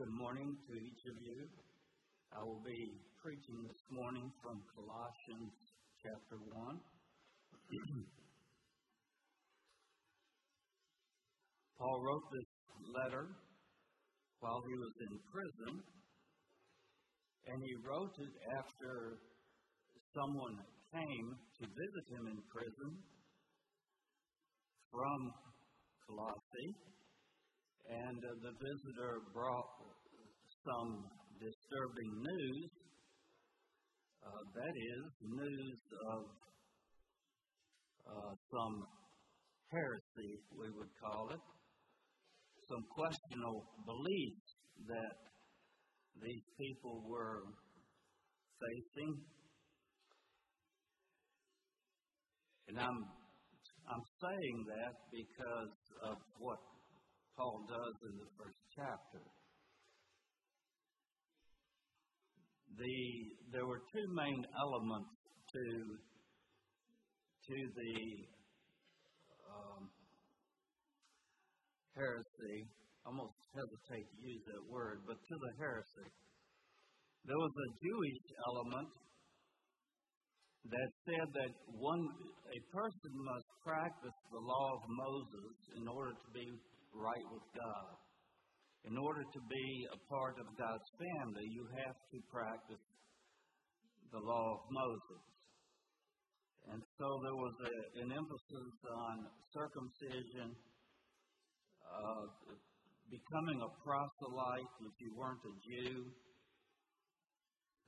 Good morning to each of you. I will be preaching this morning from Colossians chapter 1. Paul wrote this letter while he was in prison, and he wrote it after someone came to visit him in prison from Colossae, and uh, the visitor brought some disturbing news. Uh, that is, news of uh, some heresy, we would call it, some questionable beliefs that these people were facing. And I'm I'm saying that because of what Paul does in the first chapter. The there were two main elements to to the um, heresy. I almost hesitate to use that word, but to the heresy. There was a Jewish element that said that one a person must practice the law of Moses in order to be right with God. In order to be a part of God's family, you have to practice the law of Moses. And so there was a, an emphasis on circumcision, uh, becoming a proselyte if you weren't a Jew.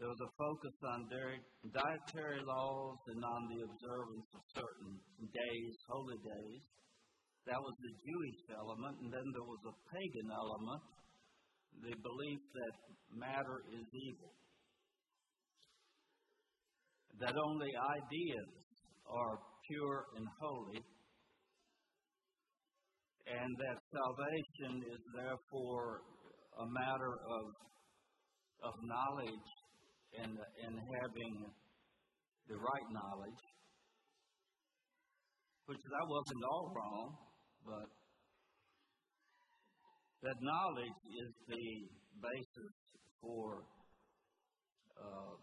There was a focus on dietary laws and on the observance of certain days, holy days. That was the Jewish element. And then there was a pagan element, the belief that matter is evil, that only ideas are pure and holy, and that salvation is therefore a matter of, of knowledge and, and having the right knowledge, which that wasn't all wrong, but that knowledge is the basis for uh,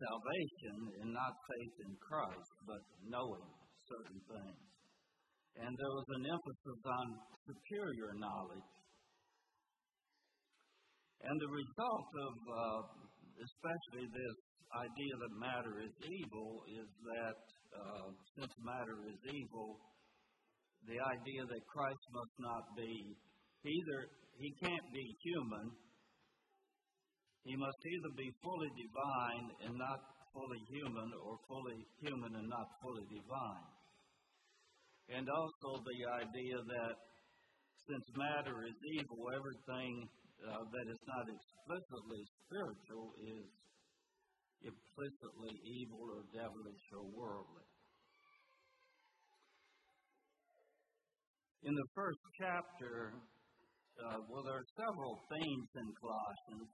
salvation and not faith in Christ, but knowing certain things. And there was an emphasis on superior knowledge. And the result of uh, especially this idea that matter is evil is that uh, since matter is evil, the idea that Christ must not be either he can't be human, he must either be fully divine and not fully human, or fully human and not fully divine. And also the idea that since matter is evil, everything uh, that is not explicitly spiritual is implicitly evil or devilish or worldly. In the first chapter, uh, well, there are several themes in Colossians,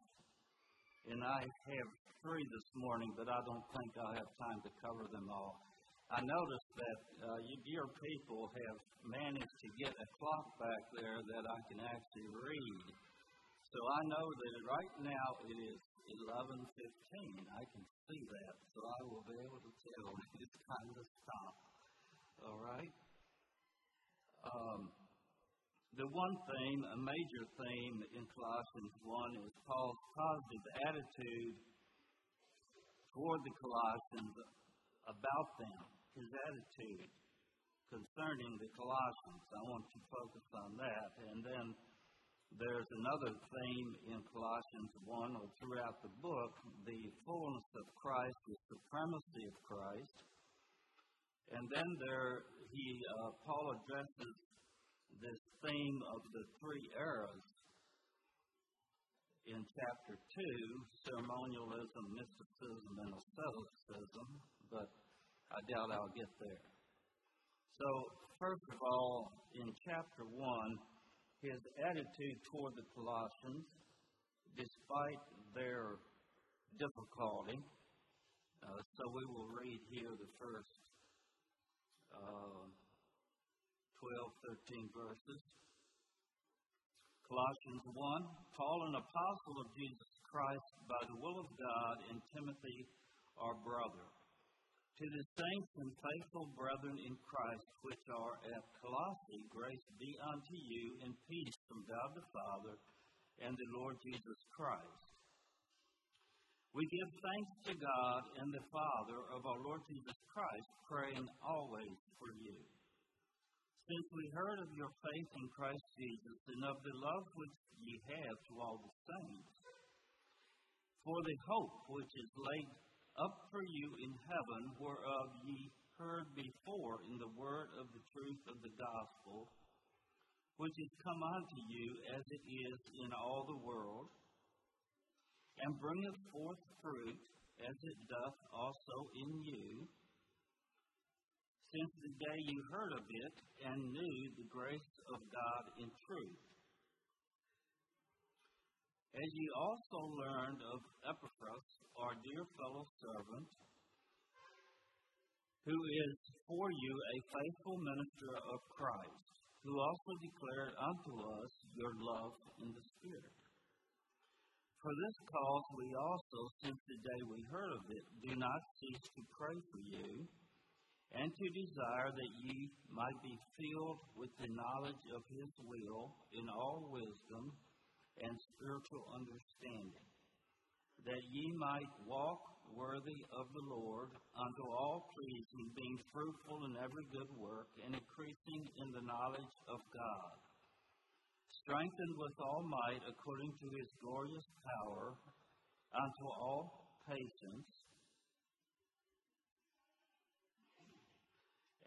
and I have three this morning, but I don't think I'll have time to cover them all. I noticed that uh, you dear people have managed to get a clock back there that I can actually read. So I know that right now it is 11:15. I can see that, so I will be able to tell it's time to stop. All right. Um, the one theme, a major theme in Colossians 1 is Paul's positive attitude toward the Colossians about them, his attitude concerning the Colossians. I want to focus on that. And then there's another theme in Colossians 1 or throughout the book the fullness of Christ, the supremacy of Christ. And then there, he, uh, Paul addresses this theme of the three eras in chapter 2 ceremonialism, mysticism, and asceticism, but I doubt I'll get there. So, first of all, in chapter 1, his attitude toward the Colossians, despite their difficulty. Uh, so we will read here the first uh, 12, 13 verses. Colossians 1 Paul, an apostle of Jesus Christ by the will of God, and Timothy, our brother. To the saints and faithful brethren in Christ which are at Colossae, grace be unto you and peace from God the Father and the Lord Jesus Christ. We give thanks to God and the Father of our Lord Jesus Christ, praying always for you. Since we heard of your faith in Christ Jesus and of the love which ye have to all the saints, for the hope which is laid up for you in heaven, whereof ye heard before in the word of the truth of the gospel, which is come unto you as it is in all the world and bringeth forth fruit, as it doth also in you, since the day you heard of it and knew the grace of God in truth. As ye also learned of Epaphras, our dear fellow servant, who is for you a faithful minister of Christ, who also declared unto us your love in the Spirit. For this cause we also, since the day we heard of it, do not cease to pray for you, and to desire that ye might be filled with the knowledge of his will in all wisdom and spiritual understanding, that ye might walk worthy of the Lord unto all pleasing, being fruitful in every good work, and increasing in the knowledge of God strengthened with all might according to his glorious power, unto all patience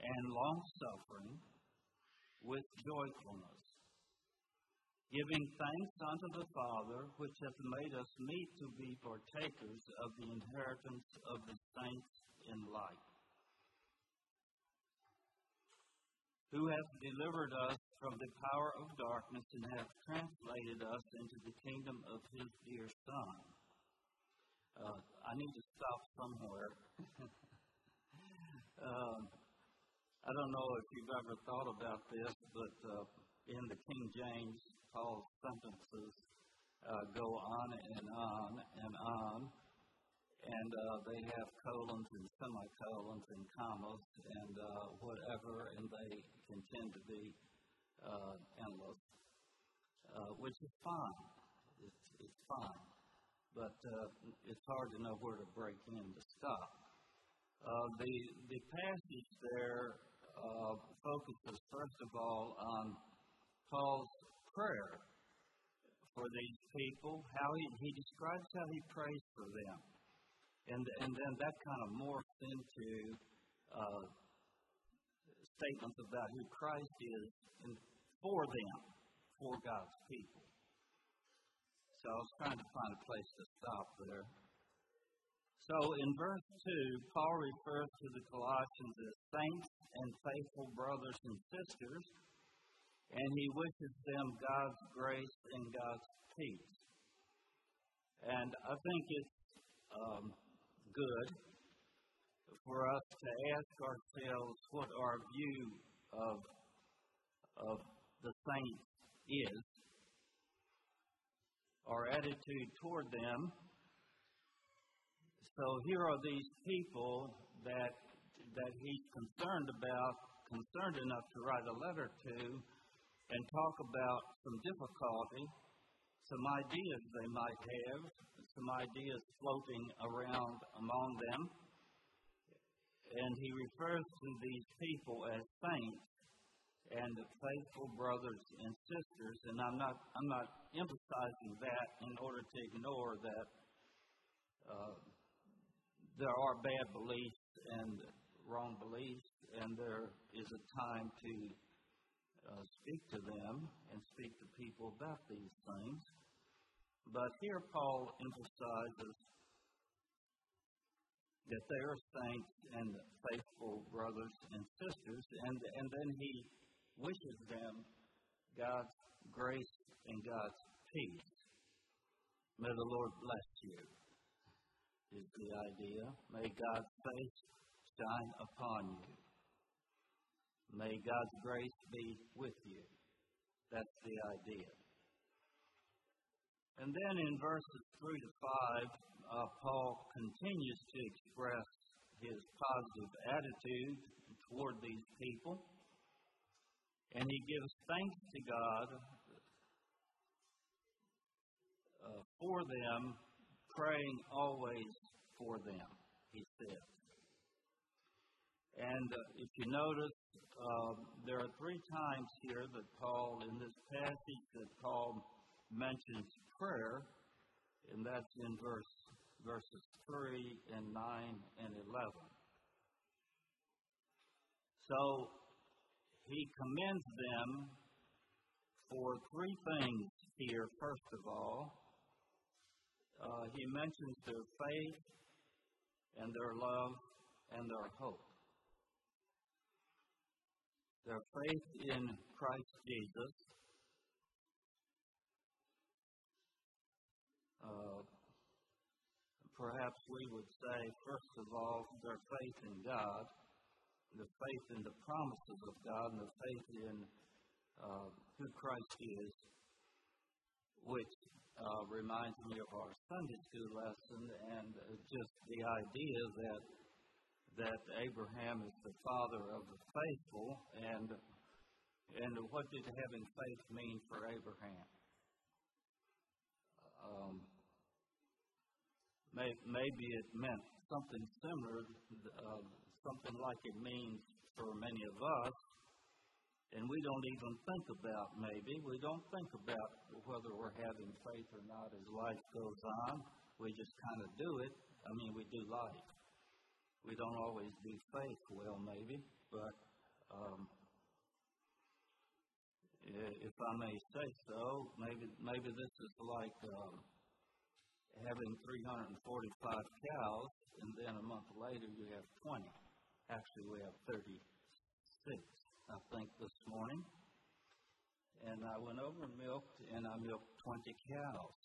and long suffering with joyfulness, giving thanks unto the Father, which hath made us meet to be partakers of the inheritance of the saints in light, who hath delivered us from the power of darkness and hath translated us into the kingdom of his dear Son. Uh, I need to stop somewhere. um, I don't know if you've ever thought about this, but uh, in the King James, Paul's sentences uh, go on and on and on, and uh, they have colons and semicolons and commas and uh, whatever, and they can tend to be uh, endless, uh, which is fine. It's, it's fine. But uh, it's hard to know where to break in to stop. Uh, the, the passage there uh, focuses, first of all, on Paul's prayer for these people, how he, he describes how he prays for them. And, and then that kind of morphs into uh, statements about who Christ is and for them, for God's people. So I was trying to find a place to stop there. So in verse 2, Paul refers to the Colossians as saints and faithful brothers and sisters, and he wishes them God's grace and God's peace. And I think it's um, good for us to ask ourselves what our view of, of the saints is, our attitude toward them. So here are these people that that he's concerned about, concerned enough to write a letter to, and talk about some difficulty, some ideas they might have, some ideas floating around among them. And he refers to these people as saints and faithful brothers and sisters. And I'm not I'm not emphasizing that in order to ignore that uh, there are bad beliefs and wrong beliefs, and there is a time to uh, speak to them and speak to people about these things. But here Paul emphasizes that they are saints and faithful brothers and sisters, and, and then he wishes them God's grace and God's peace. May the Lord bless you, is the idea. May God's face shine upon you. May God's grace be with you. That's the idea. And then in verses 3 to 5, uh, Paul continues to express his positive attitude toward these people. And he gives thanks to God uh, for them, praying always for them, he says. And uh, if you notice, uh, there are three times here that Paul, in this passage, that Paul mentions prayer, and that's in verse verses 3 and 9 and 11. So he commends them for three things here, first of all. Uh, he mentions their faith and their love and their hope. Their faith in Christ Jesus. Uh, perhaps we would say, first of all, their faith in God, the faith in the promises of God, and the faith in uh, who Christ is, which uh, reminds me of our Sunday school lesson and just the idea that that Abraham is the father of the faithful, and and what did having faith mean for Abraham? Um, may, maybe it meant something similar, uh, something like it means for many of us, and we don't even think about maybe. We don't think about whether we're having faith or not as life goes on. We just kind of do it. I mean, we do life. We don't always do faith well, maybe, but um, if I may say so, maybe maybe this is like um, having 345 cows, and then a month later you have 20. Actually, we have 36, I think, this morning. And I went over and milked, and I milked 20 cows.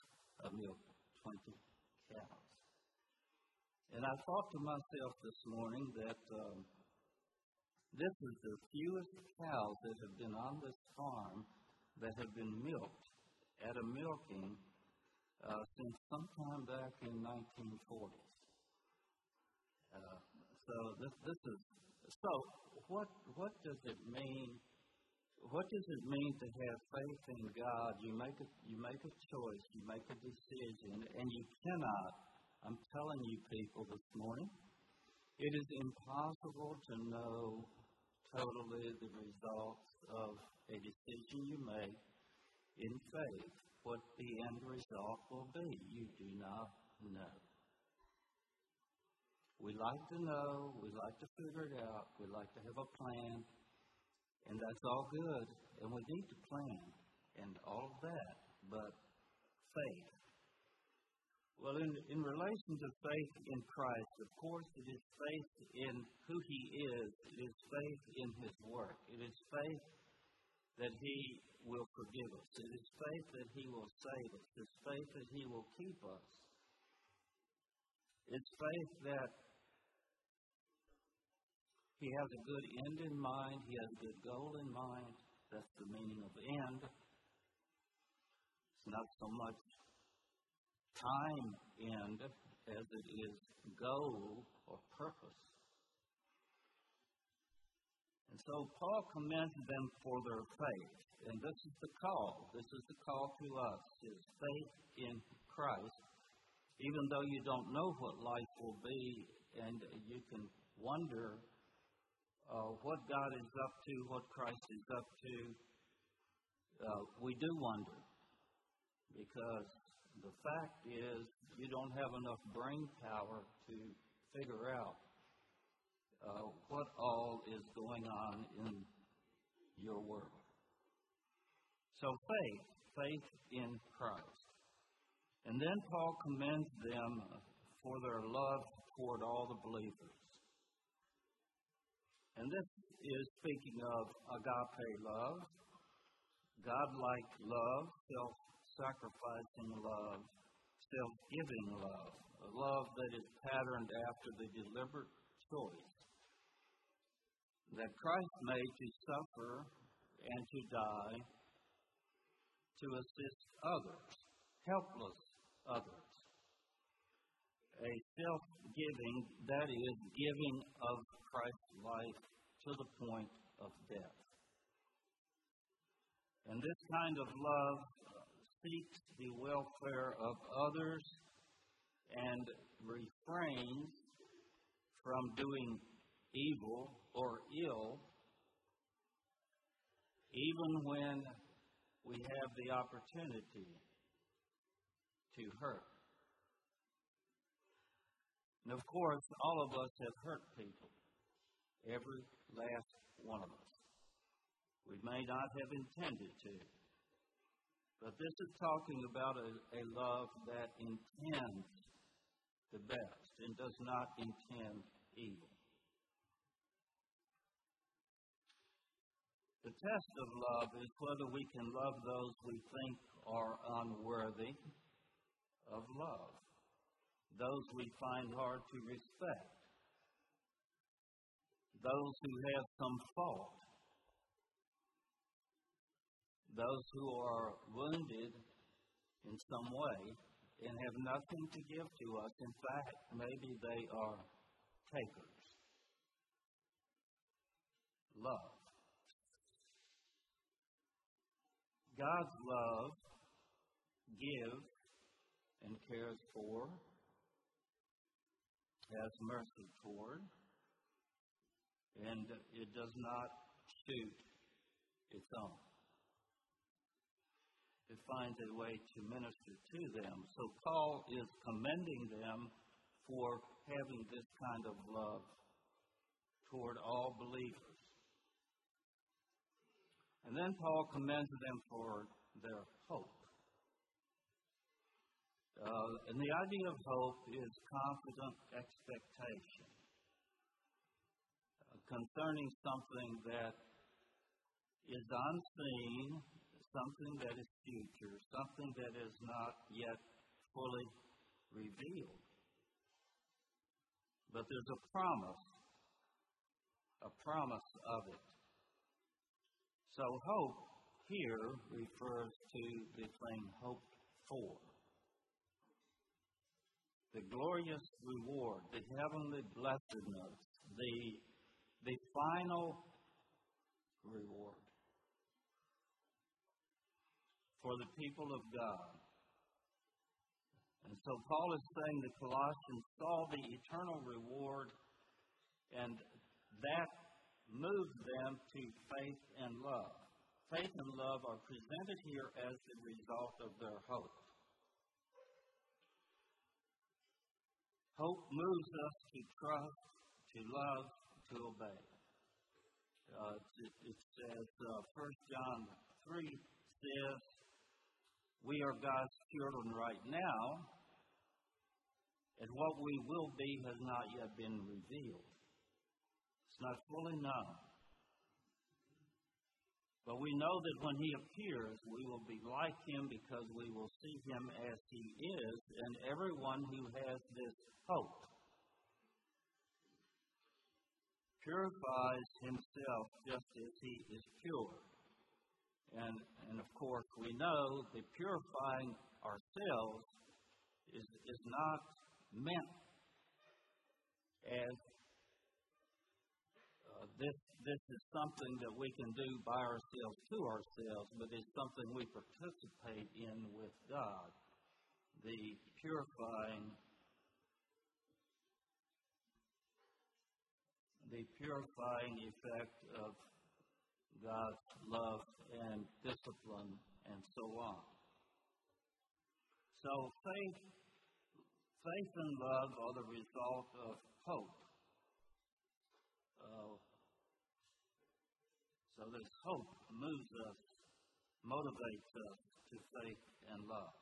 I milked 20 cows. And I thought to myself this morning that um, this is the fewest cows that have been on this farm that have been milked at a milking uh, since sometime back in 1940s. Uh, so this, this is so. What what does it mean? What does it mean to have faith in God? You make a you make a choice, you make a decision, and you cannot I'm telling you people this morning, it is impossible to know totally the results of a decision you make in faith, what the end result will be. You do not know. We like to know, we like to figure it out, we like to have a plan, and that's all good, and we need to plan and all of that, but faith well, in, in relation to faith in Christ, of course, it is faith in who He is. It is faith in His work. It is faith that He will forgive us. It is faith that He will save us. It's faith that He will keep us. It's faith that He has a good end in mind. He has a good goal in mind. That's the meaning of end. It's not so much time end as it is goal or purpose. And so Paul commends them for their faith. And this is the call. This is the call to us is faith in Christ. Even though you don't know what life will be and you can wonder uh, what God is up to, what Christ is up to, uh, we do wonder because the fact is, you don't have enough brain power to figure out uh, what all is going on in your world. So, faith, faith in Christ. And then Paul commends them for their love toward all the believers. And this is speaking of agape love, godlike love, self sacrificing love, self giving love, a love that is patterned after the deliberate choice that Christ made to suffer and to die to assist others helpless others. A self giving, that is, giving of Christ's life to the point of death. And this kind of love seeks the welfare of others and refrains from doing evil or ill, even when we have the opportunity to hurt. And of course, all of us have hurt people, every last one of us. We may not have intended to. But this is talking about a, a love that intends the best and does not intend evil. The test of love is whether we can love those we think are unworthy of love, those we find hard to respect, those who have some fault, those who are wounded in some way and have nothing to give to us. In fact, maybe they are takers. Love. God's love gives and cares for, has mercy toward, and it does not shoot its own. It finds a way to minister to them. So Paul is commending them for having this kind of love toward all believers. And then Paul commends them for their hope. Uh, and the idea of hope is confident expectation uh, concerning something that is unseen, something that is future, something that is not yet fully revealed. But there's a promise, a promise of it. So hope here refers to the thing hoped for. The glorious reward, the heavenly blessedness, the, the final reward for the people of God. And so Paul is saying the Colossians saw the eternal reward, and that moved them to faith and love. Faith and love are presented here as the result of their hope. Hope moves us to trust, to love, to obey. Uh, it, it, says, uh, 1 John 3 says, We are God's children right now, and what we will be has not yet been revealed. It's not fully known. But we know that when he appears, we will be like him because we will see him as he is, and everyone who has this hope purifies himself just as he is pure. And, and of course, we know that purifying ourselves is, is not meant as this, is something that we can do by ourselves to ourselves, but it's something we participate in with God. The purifying, the purifying effect of God's love and discipline and so on. So faith, faith and love are the result of hope. Uh, so this hope moves us, motivates us to faith and love.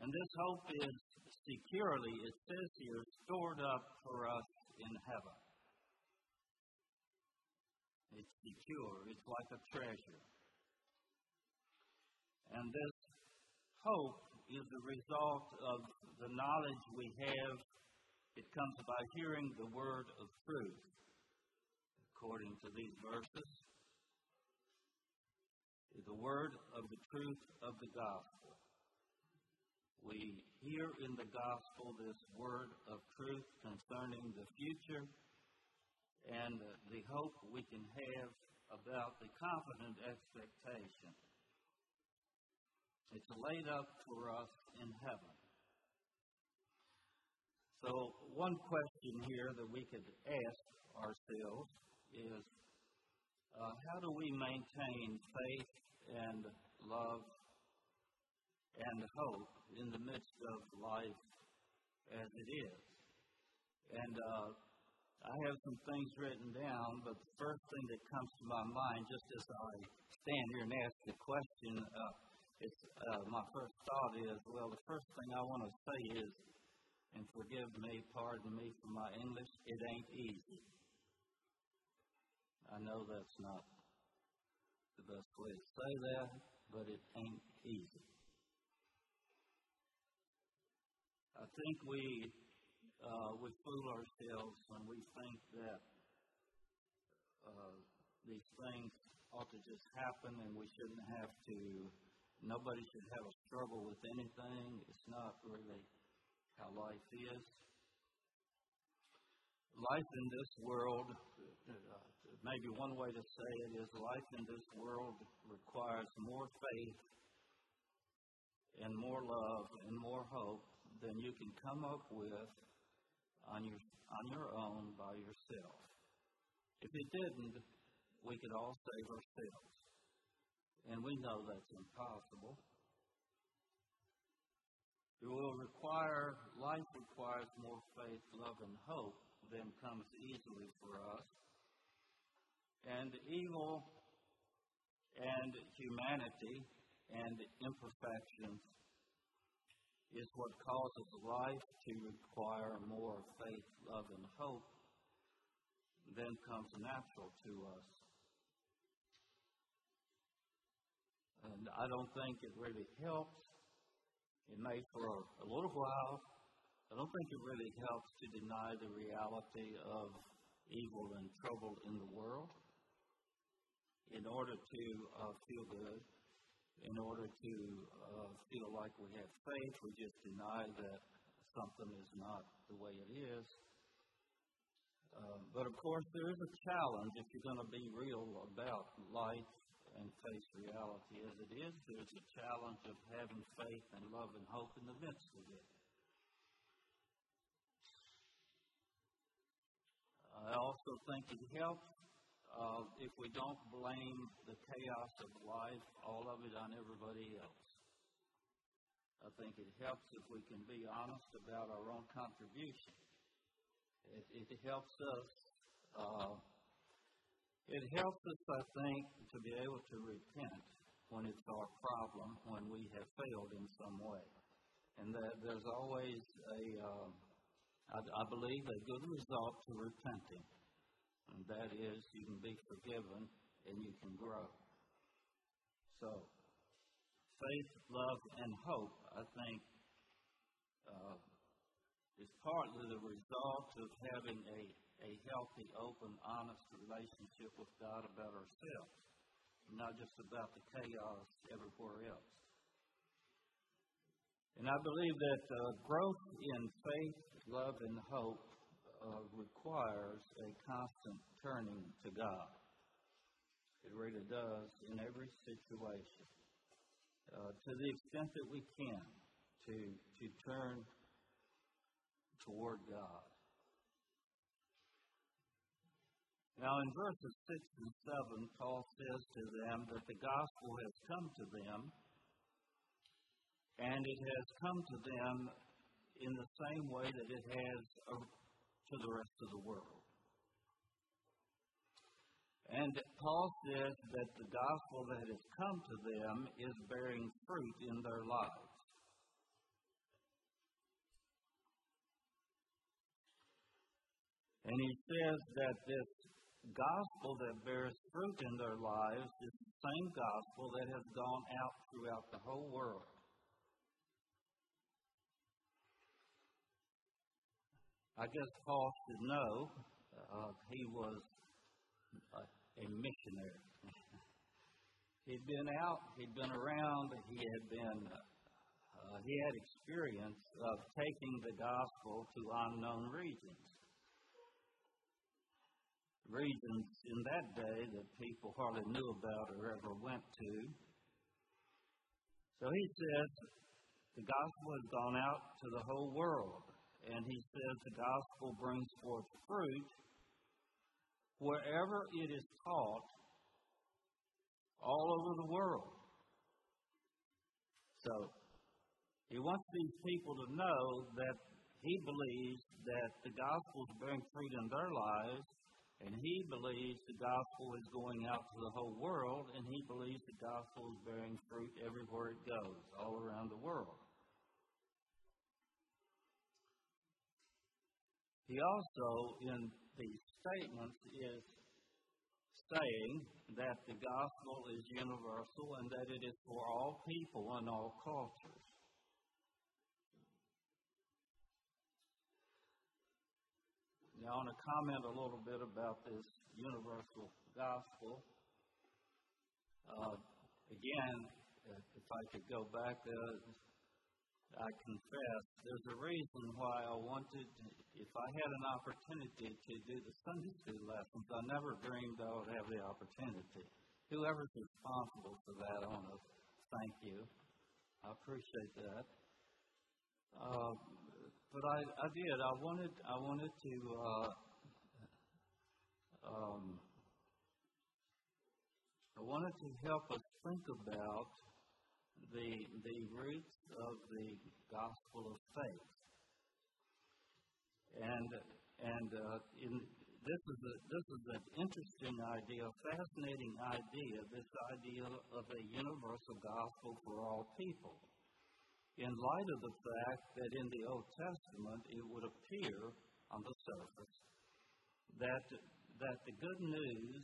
And this hope is securely, it says here, stored up for us in heaven. It's secure, it's like a treasure. And this hope is the result of the knowledge we have. It comes by hearing the word of truth, according to these verses the word of the truth of the gospel. we hear in the gospel this word of truth concerning the future and the hope we can have about the confident expectation. It's laid up for us in heaven. So, one question here that we could ask ourselves is uh, how do we maintain faith and love and hope in the midst of life as it is? And uh, I have some things written down, but the first thing that comes to my mind, just as I stand here and ask the question, uh, it's uh, my first thought is, well, the first thing I want to say is, and forgive me, pardon me for my English, it ain't easy. I know that's not the best way to say that, but it ain't easy. I think we uh, we fool ourselves when we think that uh, these things ought to just happen and we shouldn't have to. Nobody should have a struggle with anything. It's not really how life is. Life in this world, uh, maybe one way to say it is life in this world requires more faith and more love and more hope than you can come up with on your on your own by yourself. If it didn't, we could all save ourselves. And we know that's impossible. It will require, life requires more faith, love, and hope than comes easily for us. And evil and humanity and imperfections is what causes life to require more faith, love, and hope than comes natural to us. And I don't think it really helps. It may for a little while. I don't think it really helps to deny the reality of evil and trouble in the world in order to uh, feel good in order to uh, feel like we have faith. We just deny that something is not the way it is. Uh, but of course, there is a challenge if you're going to be real about life and face reality as it is. There's a challenge of having faith and love and hope in the midst of it. I also think it helps uh, if we don't blame the chaos of life, all of it on everybody else. I think it helps if we can be honest about our own contribution. It, it helps us. Uh, it helps us, I think, to be able to repent when it's our problem, when we have failed in some way. And that there's always a, uh, I, I believe, a good result to repenting and that is you can be forgiven and you can grow. So, faith, love, and hope, I think, uh, is partly the result of having a, a healthy, open, honest relationship with God about ourselves, not just about the chaos everywhere else. And I believe that uh, growth in faith, love, and hope uh, requires a constant turning to God. It really does in every situation. Uh, to the extent that we can, to, to turn toward God. Now, in verses 6 and 7, Paul says to them that the gospel has come to them, and it has come to them in the same way that it has to the rest of the world. And Paul says that the gospel that has come to them is bearing fruit in their lives. And he says that this gospel that bears fruit in their lives is the same gospel that has gone out throughout the whole world. I guess Paul should know uh, he was a, missionary. he'd been out, he'd been around, he had been uh, he had experience of taking the gospel to unknown regions. Regions in that day that people hardly knew about or ever went to. So he says the gospel has gone out to the whole world. And he says the gospel brings forth fruit wherever it is taught all over the world. So he wants these people to know that he believes that the gospel is bearing fruit in their lives, and he believes the gospel is going out to the whole world, and he believes the gospel is bearing fruit everywhere it goes, all around the world. He also, in these statements, is saying that the gospel is universal and that it is for all people and all cultures. Now, I want to comment a little bit about this universal gospel. Uh, again, if I could go back, uh, I confess there's a reason why I wanted if I had an opportunity to do the Sunday school lessons, I never dreamed I would have the opportunity. Whoever's responsible for that, I want to thank you. I appreciate that. Uh, but I, I did. I wanted. I wanted to. Uh, um, I wanted to help us think about the the roots of the gospel of faith. And and uh, in, this is a, this is an interesting idea, a fascinating idea. This idea of a universal gospel for all people. In light of the fact that in the Old Testament it would appear on the surface that that the good news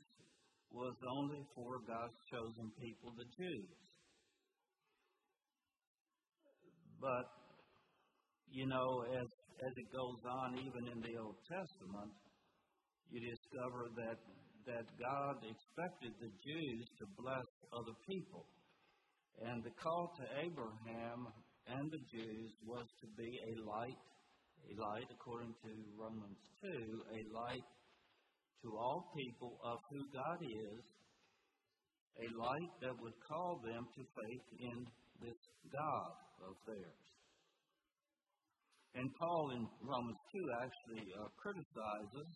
was only for God's chosen people, the Jews. But you know, as as it goes on, even in the Old Testament, you discover that that God expected the Jews to bless other people. And the call to Abraham and the Jews was to be a light, a light according to Romans 2, a light to all people of who God is, a light that would call them to faith in this God of theirs. And Paul in Romans 2 actually uh, criticizes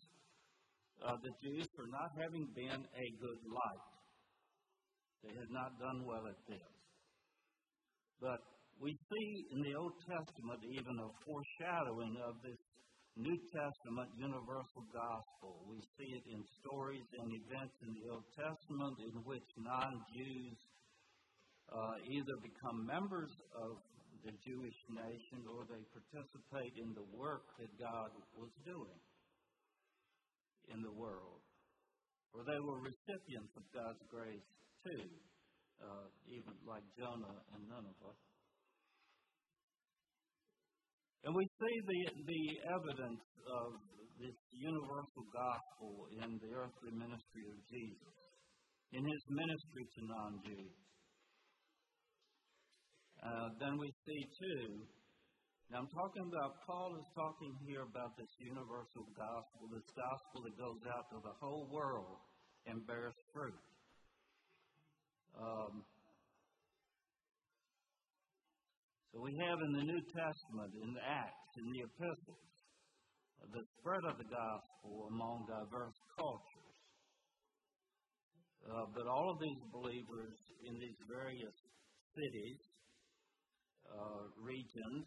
uh, the Jews for not having been a good light. They had not done well at this. But we see in the Old Testament even a foreshadowing of this New Testament universal gospel. We see it in stories and events in the Old Testament in which non Jews uh, either become members of the Jewish nation or they participate in the work that God was doing in the world. Or they were recipients of God's grace too, uh, even like Jonah and Nineveh. And we see the, the evidence of this universal gospel in the earthly ministry of Jesus, in his ministry to non Jews. Uh, then we see too, now I'm talking about, Paul is talking here about this universal gospel, this gospel that goes out to the whole world and bears fruit. Um, so we have in the New Testament, in the Acts, in the epistles, the spread of the gospel among diverse cultures. Uh, but all of these believers in these various cities uh, regions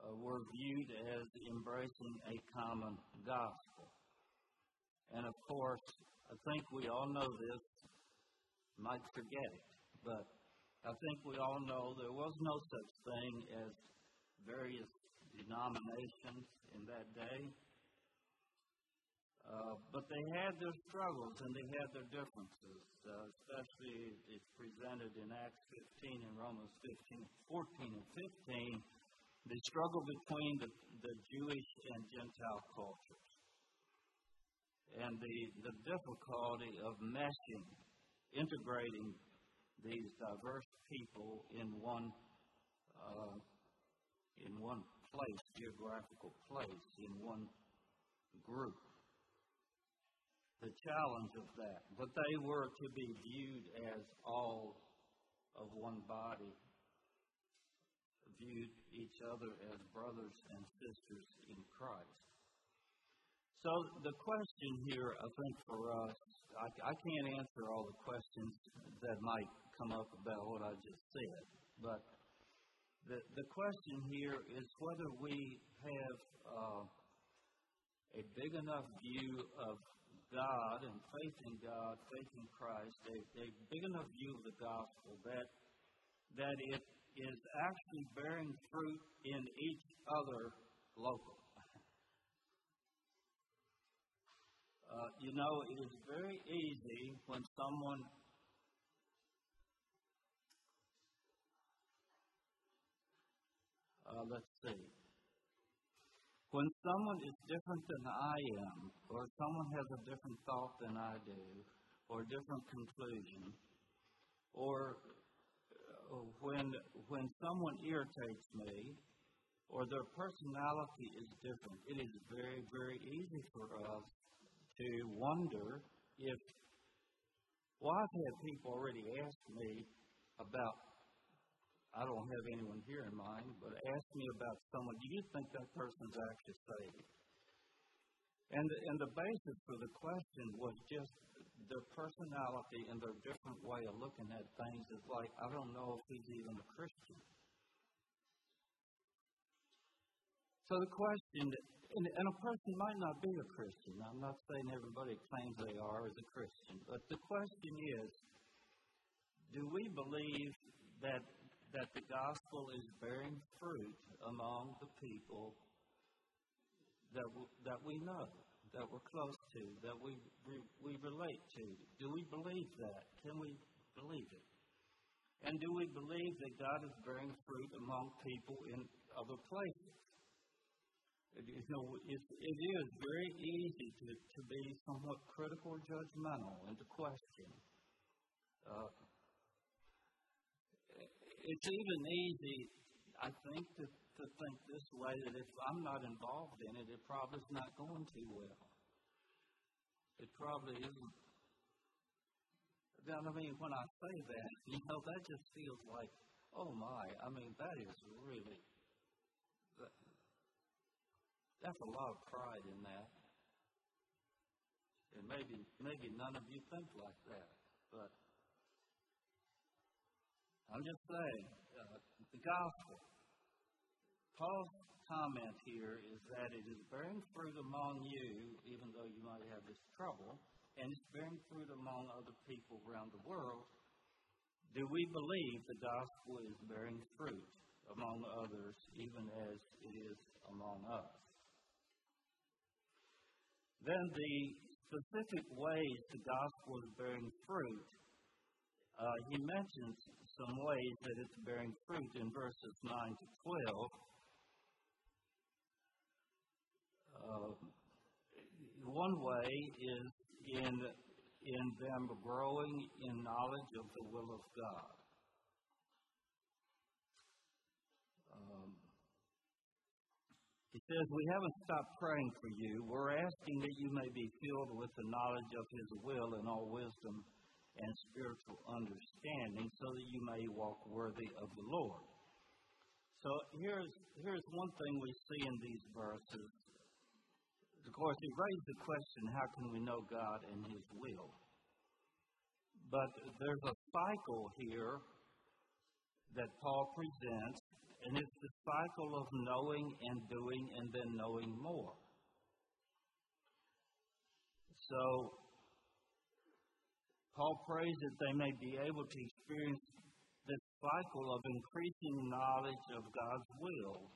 uh, were viewed as embracing a common gospel. And of course, I think we all know this, might forget it, but I think we all know there was no such thing as various denominations in that day. Uh, but they had their struggles and they had their differences, uh, especially it's presented in Acts 15 and Romans 15, 14 and 15, the struggle between the, the Jewish and Gentile cultures and the, the difficulty of meshing, integrating these diverse people in one uh, in one place, geographical place, in one group. The challenge of that. But they were to be viewed as all of one body, viewed each other as brothers and sisters in Christ. So the question here, I think for us, I, I can't answer all the questions that might come up about what I just said, but the, the question here is whether we have uh, a big enough view of God and faith in God, faith in Christ, a, a big enough view of the gospel that that it is actually bearing fruit in each other local. Uh, you know, it is very easy when someone uh, let's see. When someone is different than I am, or someone has a different thought than I do, or a different conclusion, or uh, when when someone irritates me, or their personality is different, it is very very easy for us to wonder if. I've had people already ask me about I don't have anyone here in mind, but ask me about someone. Do you think that person's actually saved? And the, and the basis for the question was just their personality and their different way of looking at things is like, I don't know if he's even a Christian. So the question, and, and a person might not be a Christian. I'm not saying everybody claims they are as a Christian, but the question is, do we believe that that the gospel is bearing fruit among the people that, w- that we know, that we're close to, that we, re- we relate to. Do we believe that? Can we believe it? And do we believe that God is bearing fruit among people in other places? You know, it, it is very easy to, to be somewhat critical or judgmental and to question. Uh, it's even easy, I think, to, to think this way that if I'm not involved in it, it probably is not going too well. It probably isn't. Now, I mean, when I say that, you know, that just feels like, oh my, I mean, that is really, that, that's a lot of pride in that. And maybe, maybe none of you think like that, but I'm just saying, uh, the gospel. Paul's comment here is that it is bearing fruit among you, even though you might have this trouble, and it's bearing fruit among other people around the world. Do we believe the gospel is bearing fruit among others, even as it is among us? Then the specific ways the gospel is bearing fruit, uh, he mentions some ways that it's bearing fruit in verses 9 to 12. Uh, one way is in, in them growing in knowledge of the will of God. Um, he says, We haven't stopped praying for you. We're asking that you may be filled with the knowledge of His will and all wisdom and spiritual understanding so that you may walk worthy of the Lord. So here's, here's one thing we see in these verses. Of course, he raised the question how can we know God and His will? But there's a cycle here that Paul presents, and it's the cycle of knowing and doing and then knowing more. So Paul prays that they may be able to experience this cycle of increasing knowledge of God's will.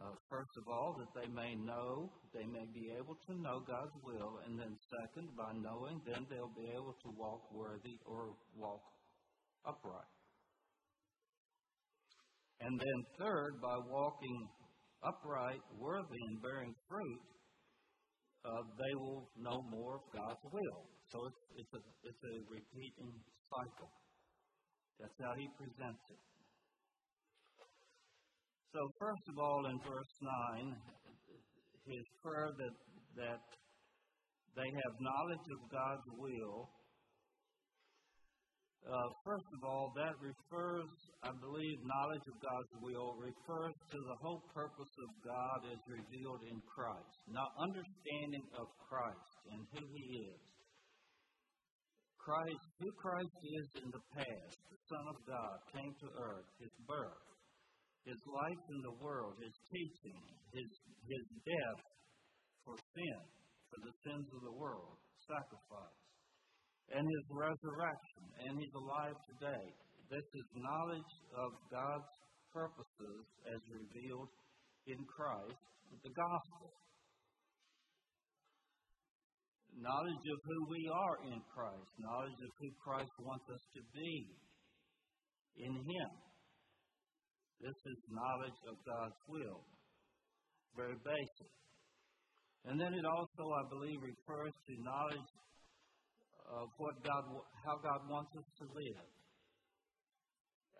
Uh, first of all, that they may know, they may be able to know God's will, and then second, by knowing, then they'll be able to walk worthy or walk upright. And then third, by walking upright, worthy, and bearing fruit, uh, they will know more of God's will. So it's, it's, a, it's a repeating cycle. That's how he presents it. So, first of all, in verse 9, his prayer that, that they have knowledge of God's will. Uh, first of all, that refers, I believe, knowledge of God's will refers to the whole purpose of God as revealed in Christ. Now, understanding of Christ and who He is. Christ, who Christ is in the past, the Son of God, came to earth, His birth, His life in the world, His teaching, His, his death for sin, for the sins of the world, sacrifice, and his resurrection, and he's alive today. This is knowledge of God's purposes as revealed in Christ, the gospel. Knowledge of who we are in Christ, knowledge of who Christ wants us to be in Him. This is knowledge of God's will. Very basic. And then it also, I believe, refers to knowledge of what God, how God wants us to live.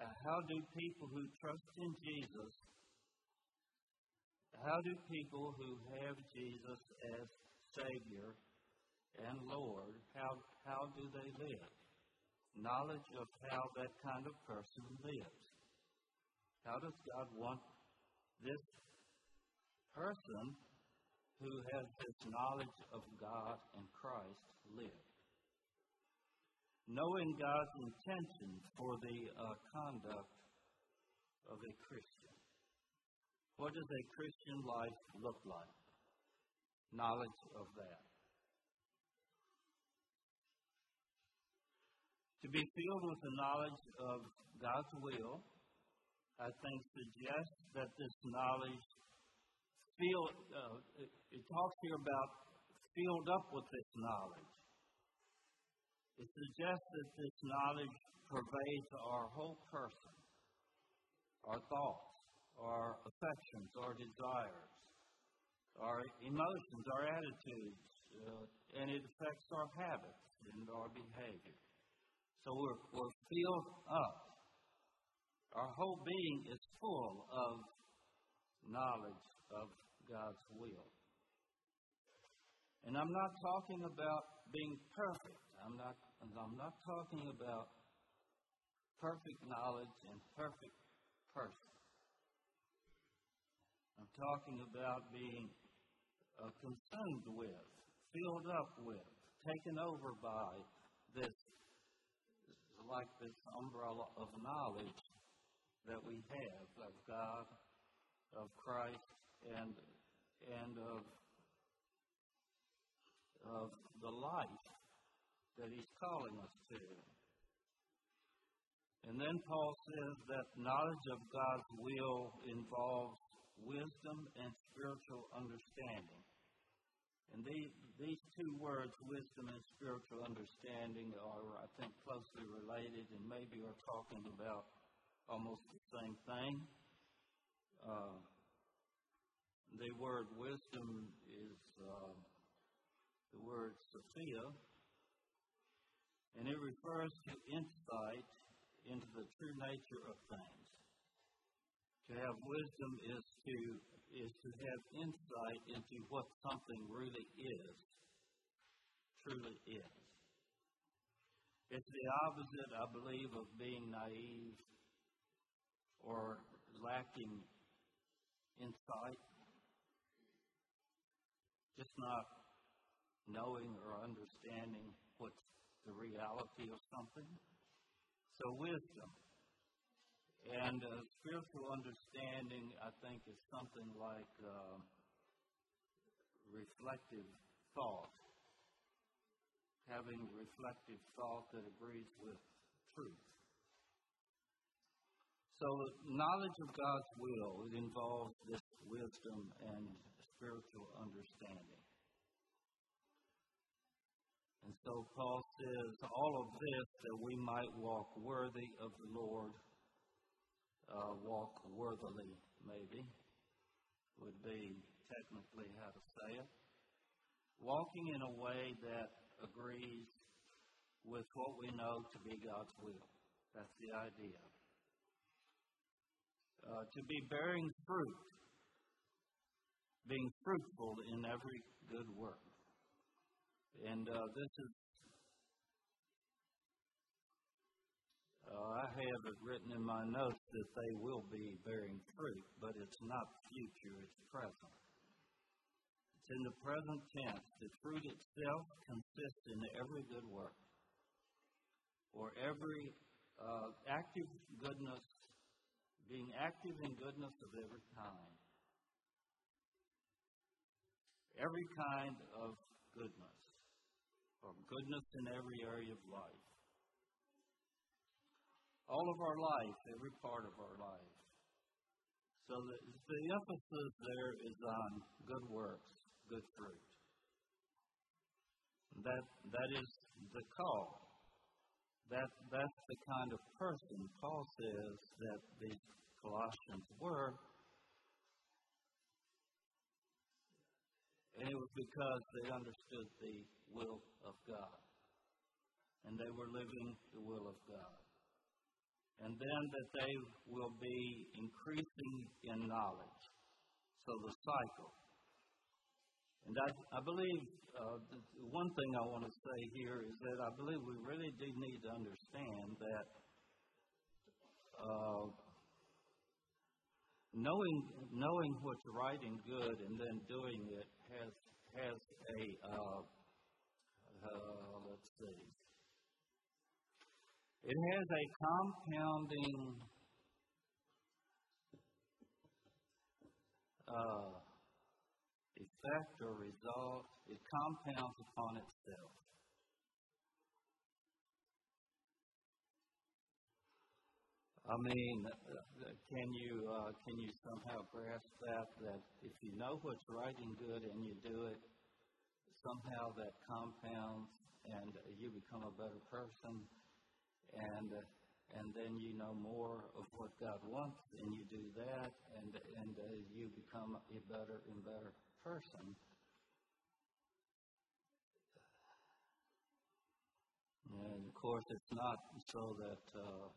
Uh, how do people who trust in Jesus, how do people who have Jesus as Savior and Lord, how, how do they live? Knowledge of how that kind of person lives. How does God want this person who has this knowledge of God and Christ live. Knowing God's intention for the uh, conduct of a Christian. What does a Christian life look like? Knowledge of that. To be filled with the knowledge of God's will, I think suggests that this knowledge feel, uh, it, it talks here about filled up with this knowledge. It suggests that this knowledge pervades our whole person, our thoughts, our affections, our desires, our emotions, our attitudes, uh, and it affects our habits and our behavior. So we're, we're filled up. Our whole being is full of knowledge of God's will. And I'm not talking about being perfect. I'm not, I'm not talking about perfect knowledge and perfect person. I'm talking about being uh, consumed with, filled up with, taken over by this, like this umbrella of knowledge that we have of God, of Christ, and and of, of the life that He's calling us to. And then Paul says that knowledge of God's will involves wisdom and spiritual understanding. And these, these two words, wisdom and spiritual understanding, are, I think, closely related and maybe are talking about almost the same thing. Uh, the word wisdom is uh, the word Sophia, and it refers to insight into the true nature of things. To have wisdom is to is to have insight into what something really is, truly is. It's the opposite, I believe, of being naive or lacking insight just not knowing or understanding what's the reality of something. So, wisdom. And uh, spiritual understanding, I think, is something like uh, reflective thought. Having reflective thought that agrees with truth. So, knowledge of God's will, it involves this wisdom and spiritual understanding. And so Paul says, all of this that we might walk worthy of the Lord, uh, walk worthily, maybe, would be technically how to say it. Walking in a way that agrees with what we know to be God's will. That's the idea. uh, to be bearing fruit, being fruitful in every good work. And uh, this is, uh, I have it written in my notes that they will be bearing fruit, but it's not future, it's present. It's in the present tense. The fruit itself consists in every good work, or every uh, active goodness, being active in goodness of every kind. Every kind of goodness, or goodness in every area of life. All of our life, every part of our life. So the, the emphasis there is on good works, good fruit. That, that is the call. That, that's the kind of person Paul says that the Colossians were. And it was because they understood the will of God. And they were living the will of God. And then that they will be increasing in knowledge. So the cycle. And I, I believe uh, one thing I want to say here is that I believe we really do need to understand that uh, knowing knowing what's right and good and then doing it has has a uh, uh, let's see it has a compounding uh, effect or result, it compounds upon itself. I mean, can you uh, can you somehow grasp that that if you know what's right and good and you do it, somehow that compounds and you become a better person, and uh, and then you know more of what God wants, and you do that, and and uh, you become a better and better person. And of course, it's not so that uh,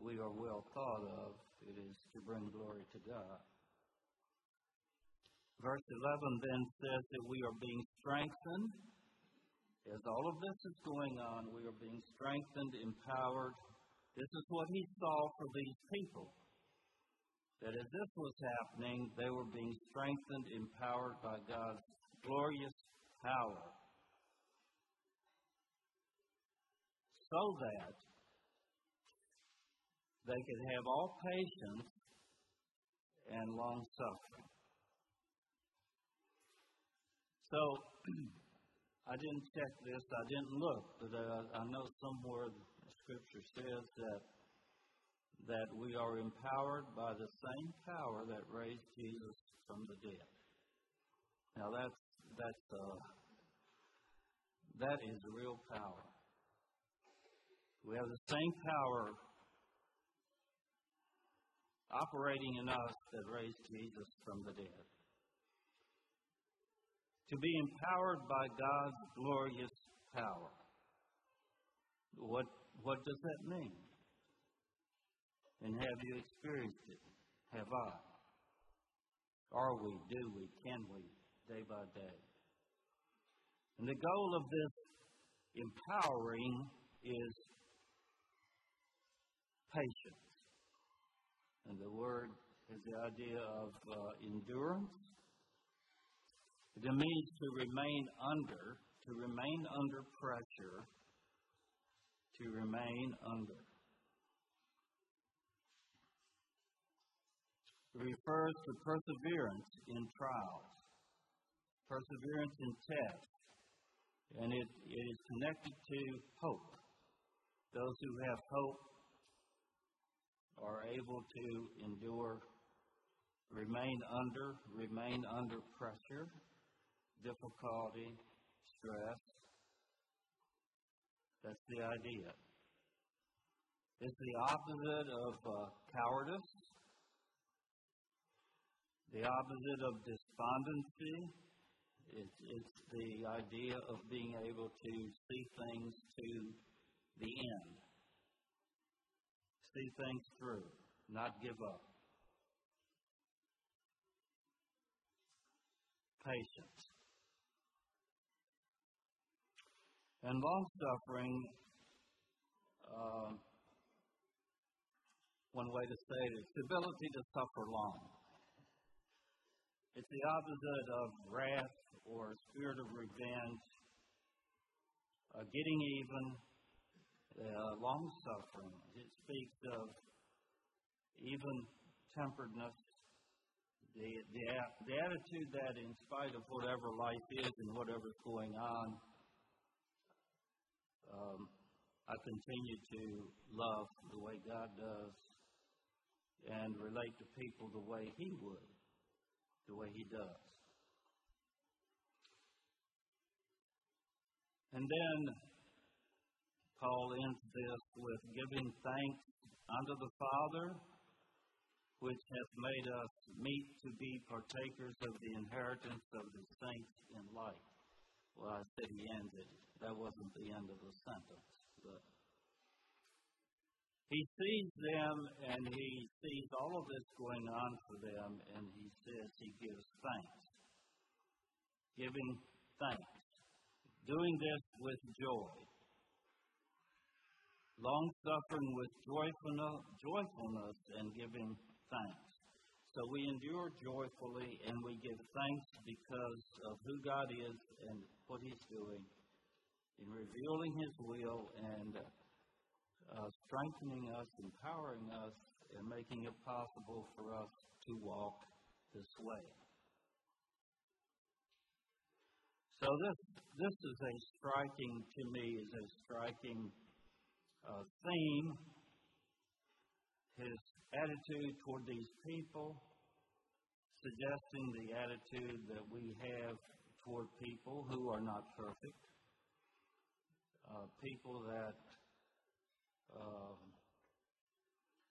we are well thought of, it is to bring glory to God. Verse 11 then says that we are being strengthened. As all of this is going on, we are being strengthened, empowered. This is what he saw for these people that as this was happening, they were being strengthened, empowered by God's glorious power. So that they could have all patience and long suffering. So, I didn't check this, I didn't look, but uh, I know somewhere the scripture says that that we are empowered by the same power that raised Jesus from the dead. Now that's that's uh, that is real power. We have the same power operating in us that raised Jesus from the dead. To be empowered by God's glorious power. What what does that mean? And have you experienced it? Have I? Are we? Do we? Can we? Day by day. And the goal of this empowering is patience. And the word is the idea of uh, endurance. It means to remain under, to remain under pressure, to remain under. It refers to perseverance in trials, perseverance in tests, and it, it is connected to hope. Those who have hope are able to endure, remain under, remain under pressure, difficulty, stress. That's the idea. It's the opposite of uh, cowardice the opposite of despondency is it's the idea of being able to see things to the end, see things through. not give up. Patience. And long suffering, uh, one way to say it is the ability to suffer long. It's the opposite of wrath or spirit of revenge, uh, getting even, uh, long suffering. It speaks of even temperedness, the, the, the attitude that in spite of whatever life is and whatever's going on, um, I continue to love the way God does and relate to people the way He would, the way He does. And then Paul ends this with giving thanks unto the Father, which hath made us meet to be partakers of the inheritance of the saints in light. Well, I said he ended. That wasn't the end of the sentence, but he sees them and he sees all of this going on for them, and he says he gives thanks. Giving thanks. Doing this with joy. Long suffering with joyfulness and giving thanks. So we endure joyfully and we give thanks because of who God is and what He's doing in revealing His will and uh, strengthening us, empowering us, and making it possible for us to walk this way. So this this is a striking to me is a striking uh, theme. His attitude toward these people, suggesting the attitude that we have toward people who are not perfect, uh, people that uh,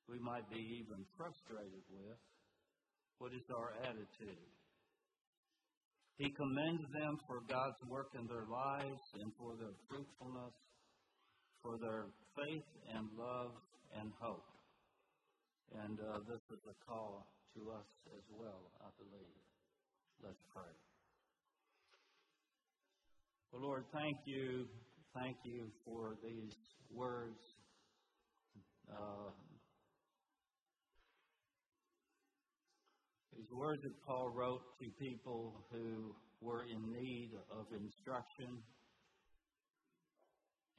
we might be even frustrated with. What is our attitude? He commends them for God's work in their lives and for their fruitfulness, for their faith and love and hope. And uh, this is a call to us as well, I believe. Let's pray. Well, Lord, thank you. Thank you for these words. Uh, these words that Paul wrote to people who were in need of instruction,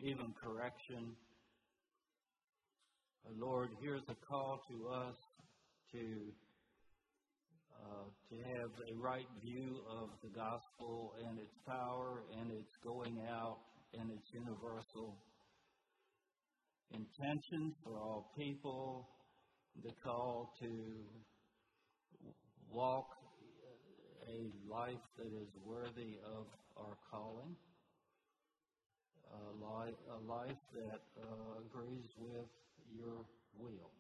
even correction. Lord, here's a call to us to uh, to have a right view of the gospel and its power and its going out and its universal intention for all people. The call to walk a life that is worthy of our calling, a life, a life that uh, agrees with your will.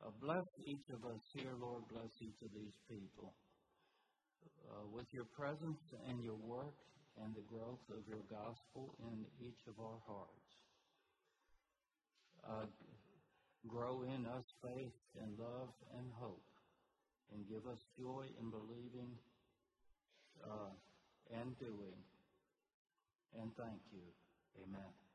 Uh, bless each of us here, Lord. Bless each of these people. Uh, with your presence and your work and the growth of your gospel in each of our hearts. Uh, grow in us faith and love and hope, and give us joy in believing uh, and doing. And thank you. Amen.